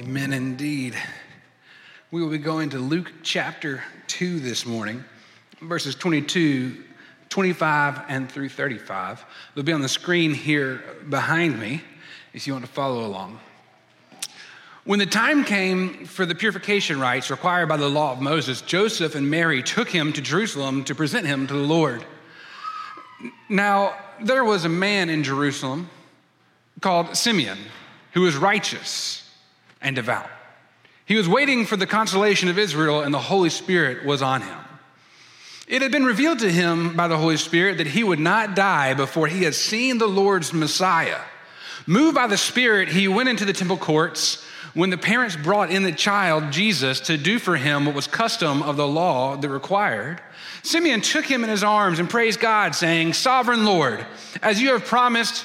Amen indeed. We will be going to Luke chapter 2 this morning, verses 22, 25, and through 35. They'll be on the screen here behind me if you want to follow along. When the time came for the purification rites required by the law of Moses, Joseph and Mary took him to Jerusalem to present him to the Lord. Now, there was a man in Jerusalem called Simeon who was righteous and devout. He was waiting for the consolation of Israel, and the Holy Spirit was on him. It had been revealed to him by the Holy Spirit that he would not die before he had seen the Lord's Messiah. Moved by the Spirit, he went into the temple courts when the parents brought in the child, Jesus, to do for him what was custom of the law that required. Simeon took him in his arms and praised God, saying, Sovereign Lord, as you have promised,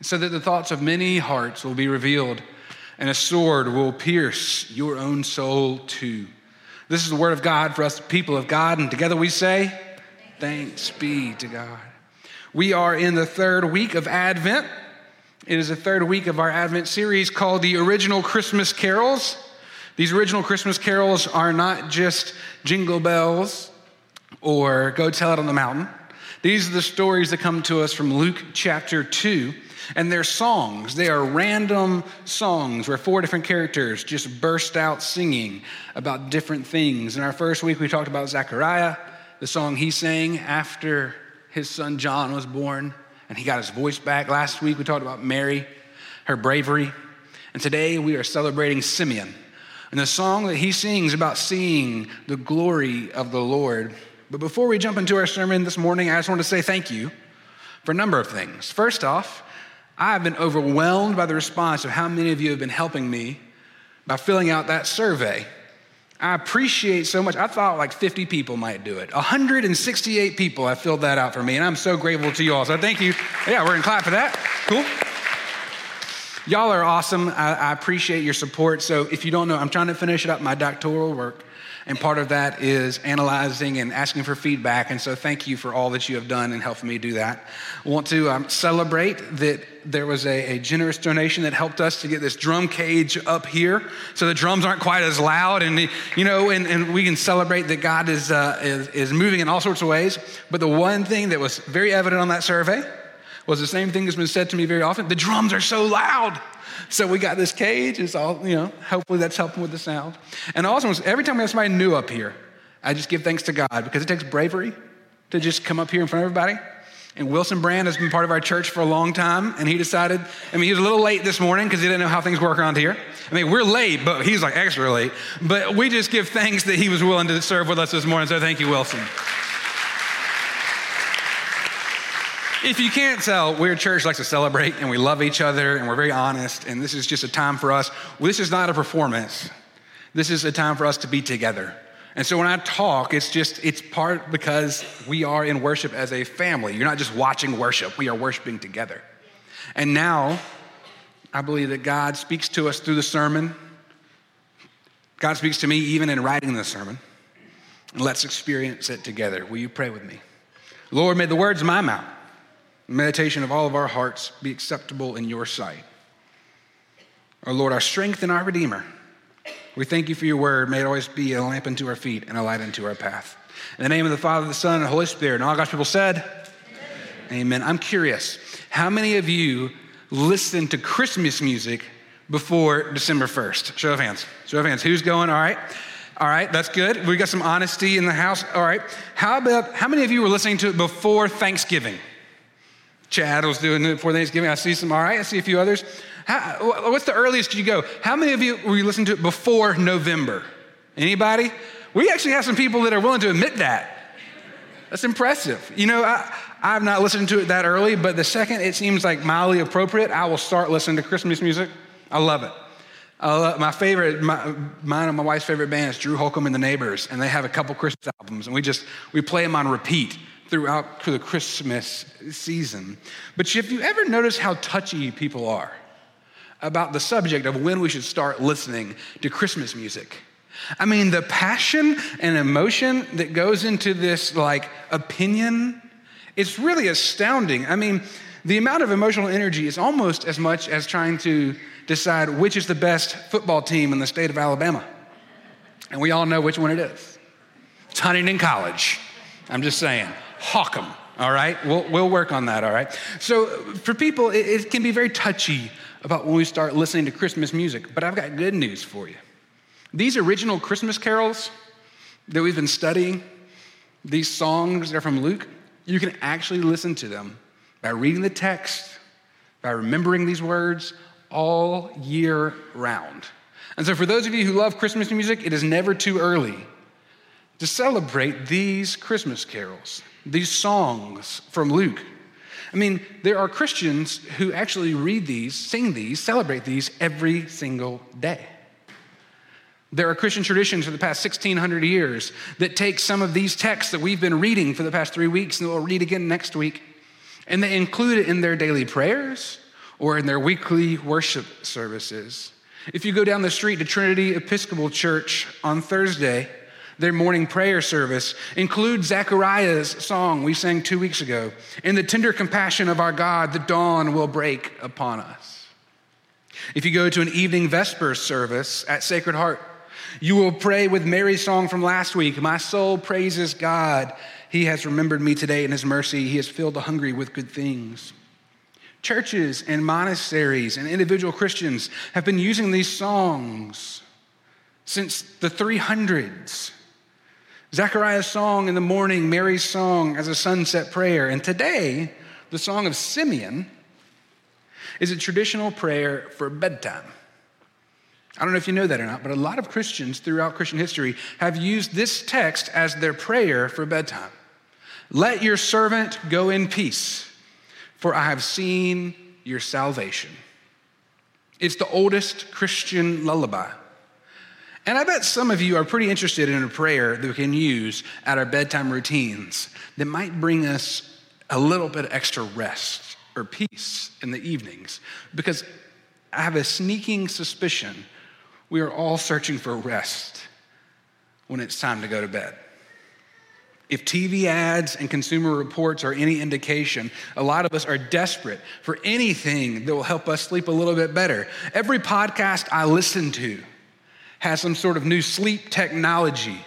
so that the thoughts of many hearts will be revealed, and a sword will pierce your own soul too. This is the word of God for us, people of God, and together we say, Thanks be to God. We are in the third week of Advent. It is the third week of our Advent series called The Original Christmas Carols. These original Christmas carols are not just jingle bells or go tell it on the mountain. These are the stories that come to us from Luke chapter 2 and they're songs. They are random songs where four different characters just burst out singing about different things. In our first week, we talked about Zechariah, the song he sang after his son John was born, and he got his voice back. Last week, we talked about Mary, her bravery. And today, we are celebrating Simeon. And the song that he sings about seeing the glory of the Lord. But before we jump into our sermon this morning, I just want to say thank you for a number of things. First off, I've been overwhelmed by the response of how many of you have been helping me by filling out that survey. I appreciate so much. I thought like 50 people might do it. 168 people have filled that out for me, and I'm so grateful to you all. So thank you. Yeah, we're gonna clap for that. Cool. Y'all are awesome. I, I appreciate your support. So if you don't know, I'm trying to finish up my doctoral work. And part of that is analyzing and asking for feedback. And so thank you for all that you have done in helping me do that. I want to um, celebrate that there was a, a, generous donation that helped us to get this drum cage up here so the drums aren't quite as loud. And, you know, and, and we can celebrate that God is, uh, is, is moving in all sorts of ways. But the one thing that was very evident on that survey was the same thing that's been said to me very often the drums are so loud. So we got this cage. It's all, you know, hopefully that's helping with the sound. And also, every time we have somebody new up here, I just give thanks to God because it takes bravery to just come up here in front of everybody. And Wilson Brand has been part of our church for a long time, and he decided, I mean, he was a little late this morning because he didn't know how things work around here. I mean, we're late, but he's like extra late. But we just give thanks that he was willing to serve with us this morning. So thank you, Wilson. If you can't tell, we're a church likes to celebrate and we love each other and we're very honest. And this is just a time for us. This is not a performance. This is a time for us to be together. And so when I talk, it's just, it's part because we are in worship as a family. You're not just watching worship, we are worshiping together. And now, I believe that God speaks to us through the sermon. God speaks to me even in writing the sermon. And let's experience it together. Will you pray with me? Lord, may the words of my mouth meditation of all of our hearts be acceptable in your sight. Our Lord, our strength and our Redeemer, we thank you for your word. May it always be a lamp unto our feet and a light unto our path. In the name of the Father, the Son, and the Holy Spirit, and all God's people said, Amen. Amen. I'm curious, how many of you listen to Christmas music before December 1st? Show of hands. Show of hands. Who's going? All right. All right, that's good. We got some honesty in the house. All right. How about how many of you were listening to it before Thanksgiving? Chad was doing it before Thanksgiving. I see some, all right, I see a few others. How, what's the earliest you go? How many of you were you listening to it before November? Anybody? We actually have some people that are willing to admit that. That's impressive. You know, I, I've not listened to it that early, but the second it seems like mildly appropriate, I will start listening to Christmas music. I love it. Uh, my favorite, my, mine and my wife's favorite band is Drew Holcomb and the Neighbors, and they have a couple Christmas albums, and we just we play them on repeat throughout the Christmas season. But if you ever notice how touchy people are about the subject of when we should start listening to Christmas music, I mean, the passion and emotion that goes into this like opinion, it's really astounding. I mean, the amount of emotional energy is almost as much as trying to decide which is the best football team in the state of Alabama. And we all know which one it is. It's Huntingdon College. I'm just saying, hawk them, all right? We'll, we'll work on that, all right? So for people, it, it can be very touchy about when we start listening to Christmas music, but I've got good news for you. These original Christmas carols that we've been studying, these songs that are from Luke, you can actually listen to them by reading the text, by remembering these words, all year round. And so, for those of you who love Christmas music, it is never too early to celebrate these Christmas carols, these songs from Luke. I mean, there are Christians who actually read these, sing these, celebrate these every single day. There are Christian traditions for the past 1600 years that take some of these texts that we've been reading for the past three weeks and we'll read again next week, and they include it in their daily prayers or in their weekly worship services. If you go down the street to Trinity Episcopal Church on Thursday, their morning prayer service includes Zechariah's song we sang two weeks ago. In the tender compassion of our God, the dawn will break upon us. If you go to an evening Vespers service at Sacred Heart, you will pray with Mary's song from last week My soul praises God. He has remembered me today in his mercy. He has filled the hungry with good things. Churches and monasteries and individual Christians have been using these songs since the 300s. Zechariah's song in the morning, Mary's song as a sunset prayer. And today, the song of Simeon is a traditional prayer for bedtime. I don't know if you know that or not, but a lot of Christians throughout Christian history have used this text as their prayer for bedtime. Let your servant go in peace for I have seen your salvation. It's the oldest Christian lullaby. And I bet some of you are pretty interested in a prayer that we can use at our bedtime routines that might bring us a little bit of extra rest or peace in the evenings. Because I have a sneaking suspicion we are all searching for rest when it's time to go to bed. If TV ads and consumer reports are any indication, a lot of us are desperate for anything that will help us sleep a little bit better. Every podcast I listen to has some sort of new sleep technology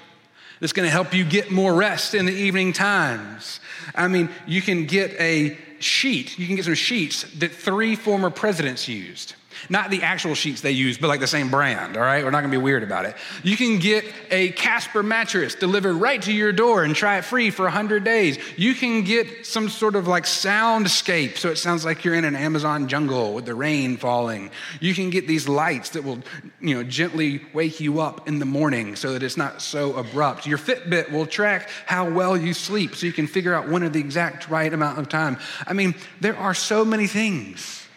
that's going to help you get more rest in the evening times. I mean, you can get a sheet, you can get some sheets that three former presidents used. Not the actual sheets they use, but like the same brand, all right? We're not gonna be weird about it. You can get a Casper mattress delivered right to your door and try it free for 100 days. You can get some sort of like soundscape so it sounds like you're in an Amazon jungle with the rain falling. You can get these lights that will, you know, gently wake you up in the morning so that it's not so abrupt. Your Fitbit will track how well you sleep so you can figure out when are the exact right amount of time. I mean, there are so many things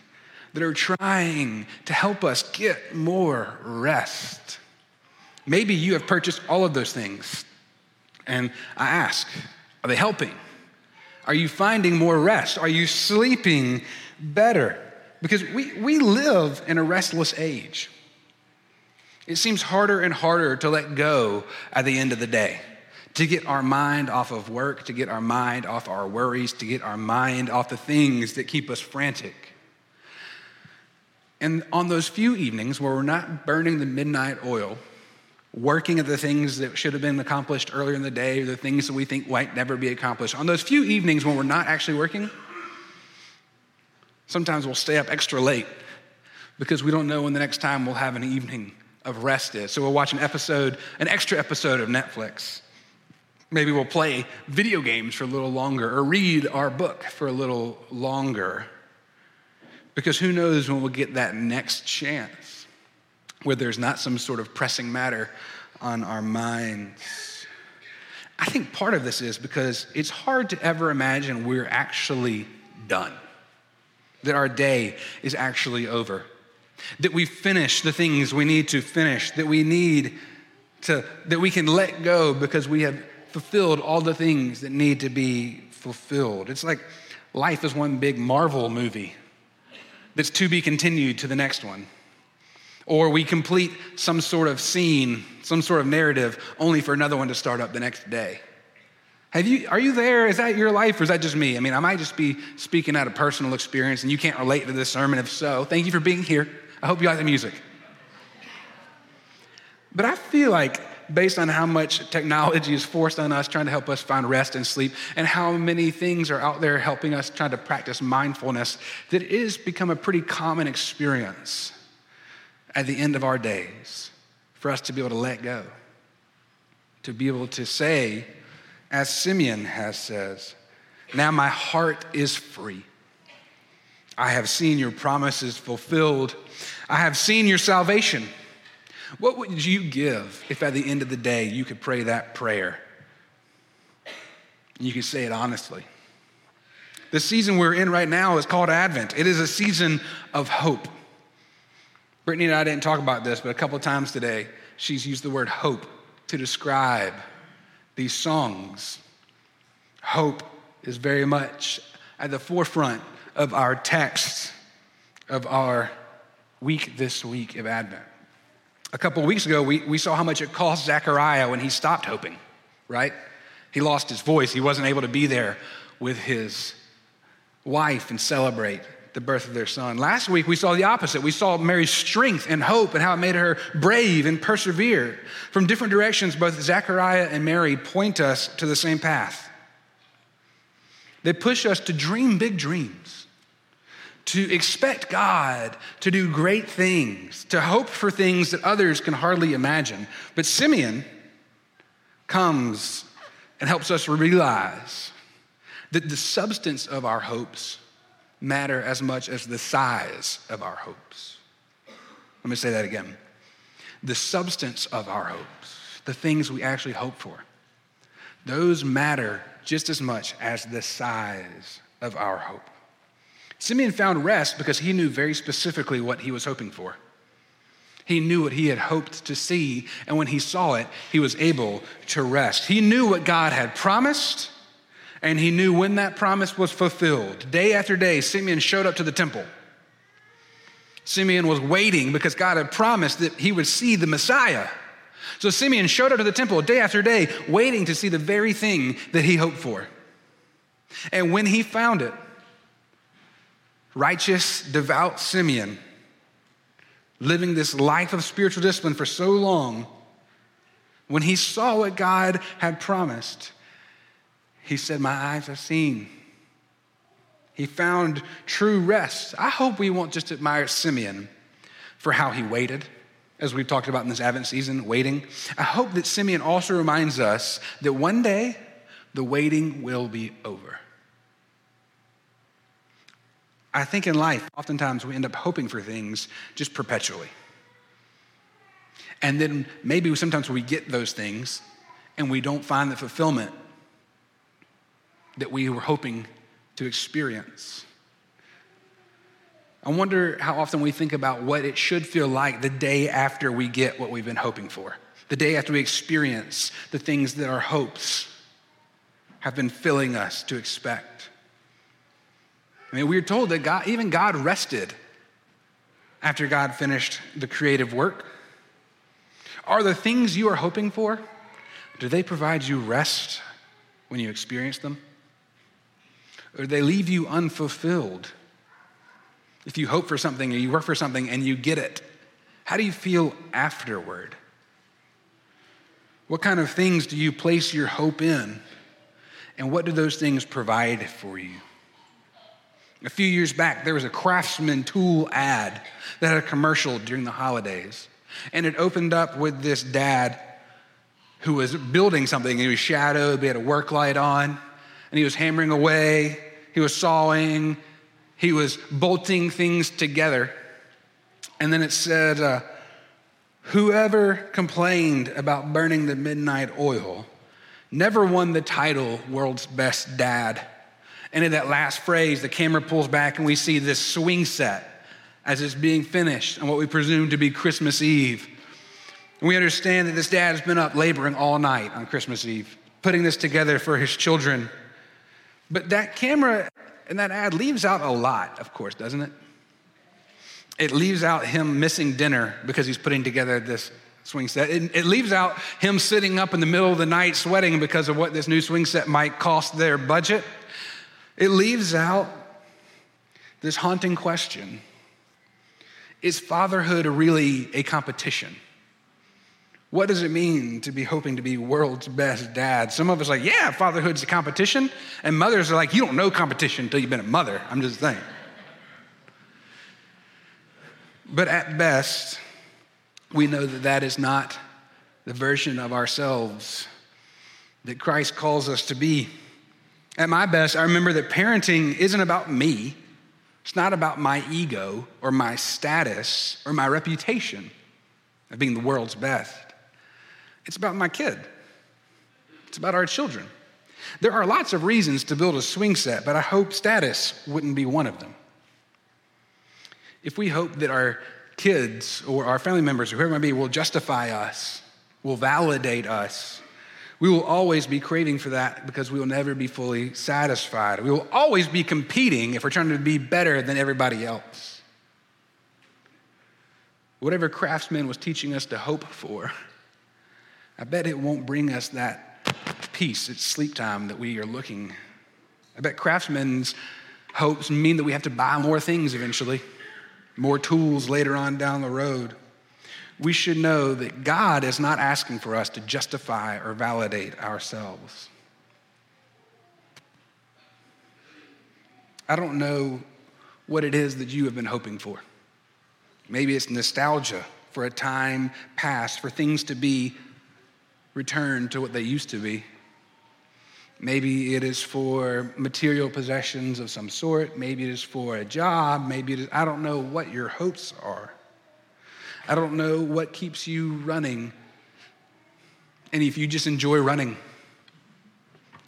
that are trying to help us get more rest. Maybe you have purchased all of those things. And I ask, are they helping? Are you finding more rest? Are you sleeping better? Because we, we live in a restless age. It seems harder and harder to let go at the end of the day, to get our mind off of work, to get our mind off our worries, to get our mind off the things that keep us frantic. And on those few evenings where we're not burning the midnight oil, working at the things that should have been accomplished earlier in the day, or the things that we think might never be accomplished, on those few evenings when we're not actually working, sometimes we'll stay up extra late because we don't know when the next time we'll have an evening of rest is. So we'll watch an episode, an extra episode of Netflix. Maybe we'll play video games for a little longer or read our book for a little longer. Because who knows when we'll get that next chance where there's not some sort of pressing matter on our minds. I think part of this is because it's hard to ever imagine we're actually done, that our day is actually over. that we finish the things we need to finish, that we need to, that we can let go because we have fulfilled all the things that need to be fulfilled. It's like life is one big Marvel movie that's to be continued to the next one. Or we complete some sort of scene, some sort of narrative, only for another one to start up the next day. Have you, are you there? Is that your life or is that just me? I mean, I might just be speaking out of personal experience and you can't relate to this sermon. If so, thank you for being here. I hope you like the music. But I feel like, based on how much technology is forced on us, trying to help us find rest and sleep, and how many things are out there helping us trying to practice mindfulness, that it has become a pretty common experience at the end of our days for us to be able to let go, to be able to say, as Simeon has says, now my heart is free. I have seen your promises fulfilled. I have seen your salvation. What would you give if at the end of the day you could pray that prayer? You could say it honestly. The season we're in right now is called Advent. It is a season of hope. Brittany and I didn't talk about this, but a couple times today, she's used the word hope to describe these songs. Hope is very much at the forefront of our texts of our week this week of Advent. A couple weeks ago, we, we saw how much it cost Zechariah when he stopped hoping, right? He lost his voice. He wasn't able to be there with his wife and celebrate the birth of their son. Last week, we saw the opposite. We saw Mary's strength and hope and how it made her brave and persevere. From different directions, both Zechariah and Mary point us to the same path. They push us to dream big dreams, to expect God to do great things, to hope for things that others can hardly imagine. But Simeon comes and helps us realize that the substance of our hopes matter as much as the size of our hopes. Let me say that again. The substance of our hopes, the things we actually hope for, those matter just as much as the size of our hope. Simeon found rest because he knew very specifically what he was hoping for. He knew what he had hoped to see, and when he saw it, he was able to rest. He knew what God had promised, and he knew when that promise was fulfilled. Day after day, Simeon showed up to the temple. Simeon was waiting because God had promised that he would see the Messiah. So Simeon showed up to the temple day after day, waiting to see the very thing that he hoped for. And when he found it, righteous, devout Simeon, living this life of spiritual discipline for so long, when he saw what God had promised, he said, My eyes have seen. He found true rest. I hope we won't just admire Simeon for how he waited, as we've talked about in this Advent season, waiting. I hope that Simeon also reminds us that one day the waiting will be over. I think in life, oftentimes we end up hoping for things just perpetually. And then maybe sometimes we get those things and we don't find the fulfillment that we were hoping to experience. I wonder how often we think about what it should feel like the day after we get what we've been hoping for, the day after we experience the things that our hopes have been filling us to expect. I mean, we are told that God, even God rested after God finished the creative work. Are the things you are hoping for, do they provide you rest when you experience them? or do they leave you unfulfilled. If you hope for something or you work for something and you get it, how do you feel afterward? What kind of things do you place your hope in? And what do those things provide for you? A few years back, there was a craftsman tool ad that had a commercial during the holidays. And it opened up with this dad who was building something. He was shadowed, he had a work light on and he was hammering away, he was sawing, he was bolting things together. And then it said, uh, Whoever complained about burning the midnight oil never won the title World's Best Dad. And in that last phrase, the camera pulls back and we see this swing set as it's being finished on what we presume to be Christmas Eve. And we understand that this dad has been up laboring all night on Christmas Eve, putting this together for his children. But that camera and that ad leaves out a lot, of course, doesn't it? It leaves out him missing dinner because he's putting together this swing set. It, it, leaves out him sitting up in the middle of the night sweating because of what this new swing set might cost their budget. It leaves out this haunting question Is fatherhood really a competition? What does it mean to be hoping to be world's best dad? Some of us are like, yeah, fatherhood's a competition. And mothers are like, you don't know competition until you've been a mother. I'm just saying. But at best, we know that that is not the version of ourselves that Christ calls us to be. At my best, I remember that parenting isn't about me. It's not about my ego or my status or my reputation of being the world's best. It's about my kid. It's about our children. There are lots of reasons to build a swing set, but I hope status wouldn't be one of them. If we hope that our kids or our family members or whoever it might be will justify us, will validate us, we will always be craving for that because we will never be fully satisfied. We will always be competing if we're trying to be better than everybody else. Whatever craftsman was teaching us to hope for, I bet it won't bring us that peace It's sleep time that we are looking. I bet craftsmen's hopes mean that we have to buy more things eventually, more tools later on down the road. We should know that God is not asking for us to justify or validate ourselves. I don't know what it is that you have been hoping for. Maybe it's nostalgia for a time past, for things to be returned to what they used to be. Maybe it is for material possessions of some sort. Maybe it is for a job. Maybe it is, I don't know what your hopes are. I don't know what keeps you running. And if you just enjoy running,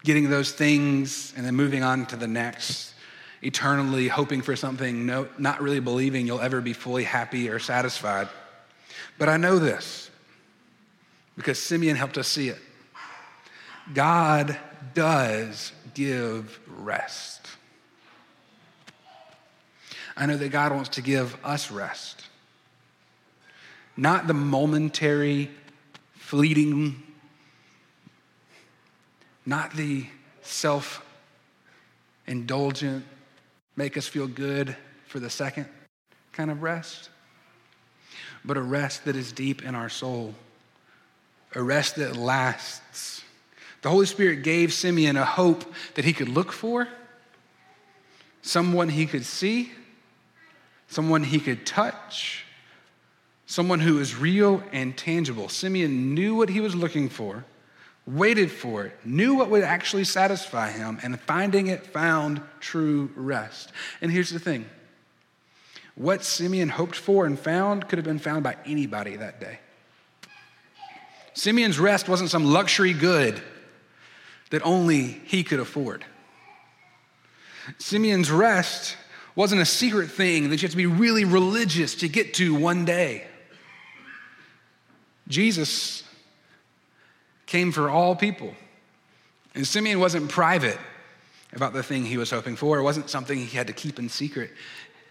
getting those things and then moving on to the next, eternally hoping for something, no, not really believing you'll ever be fully happy or satisfied. But I know this because Simeon helped us see it. God does give rest. I know that God wants to give us rest. Not the momentary, fleeting, not the self indulgent, make us feel good for the second kind of rest, but a rest that is deep in our soul a rest that lasts. The Holy Spirit gave Simeon a hope that he could look for, someone he could see, someone he could touch, someone who is real and tangible. Simeon knew what he was looking for, waited for it, knew what would actually satisfy him, and finding it found true rest. And here's the thing what Simeon hoped for and found could have been found by anybody that day. Simeon's rest wasn't some luxury good that only he could afford. Simeon's rest wasn't a secret thing that you have to be really religious to get to one day. Jesus came for all people. And Simeon wasn't private about the thing he was hoping for. It wasn't something he had to keep in secret.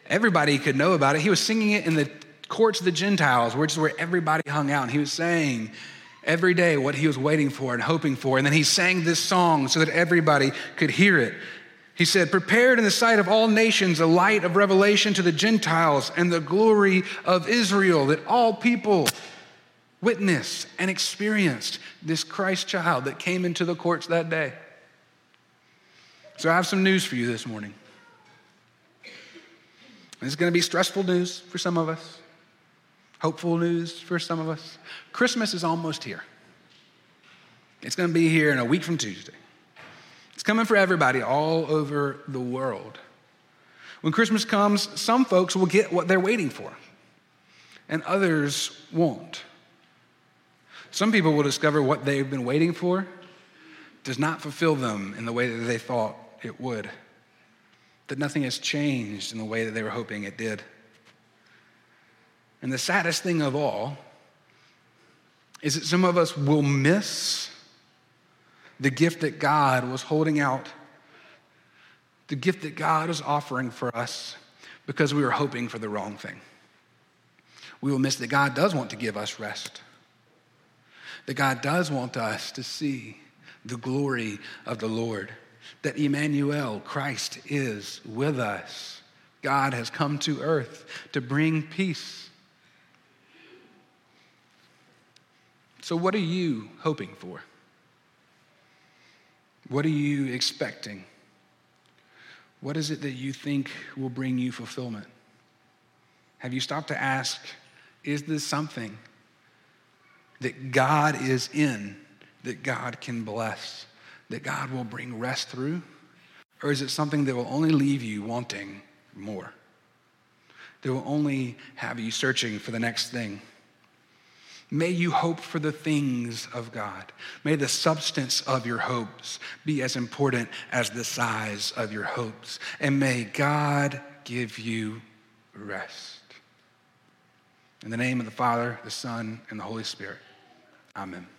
Everybody could know about it. He was singing it in the courts of the Gentiles, which is where everybody hung out. And he was saying, every day what he was waiting for and hoping for. And then he sang this song so that everybody could hear it. He said, Prepared in the sight of all nations a light of revelation to the Gentiles and the glory of Israel, that all people witnessed and experienced this Christ child that came into the courts that day. So I have some news for you this morning. It's going to be stressful news for some of us hopeful news for some of us. Christmas is almost here. It's going to be here in a week from Tuesday. It's coming for everybody all over the world. When Christmas comes, some folks will get what they're waiting for, and others won't. Some people will discover what they've been waiting for does not fulfill them in the way that they thought it would, that nothing has changed in the way that they were hoping it did. And the saddest thing of all is that some of us will miss the gift that God was holding out, the gift that God was offering for us because we were hoping for the wrong thing. We will miss that God does want to give us rest, that God does want us to see the glory of the Lord, that Emmanuel, Christ, is with us. God has come to earth to bring peace. So, what are you hoping for? What are you expecting? What is it that you think will bring you fulfillment? Have you stopped to ask, is this something that God is in, that God can bless, that God will bring rest through? Or is it something that will only leave you wanting more? That will only have you searching for the next thing? May you hope for the things of God. May the substance of your hopes be as important as the size of your hopes. And may God give you rest. In the name of the Father, the Son, and the Holy Spirit. Amen.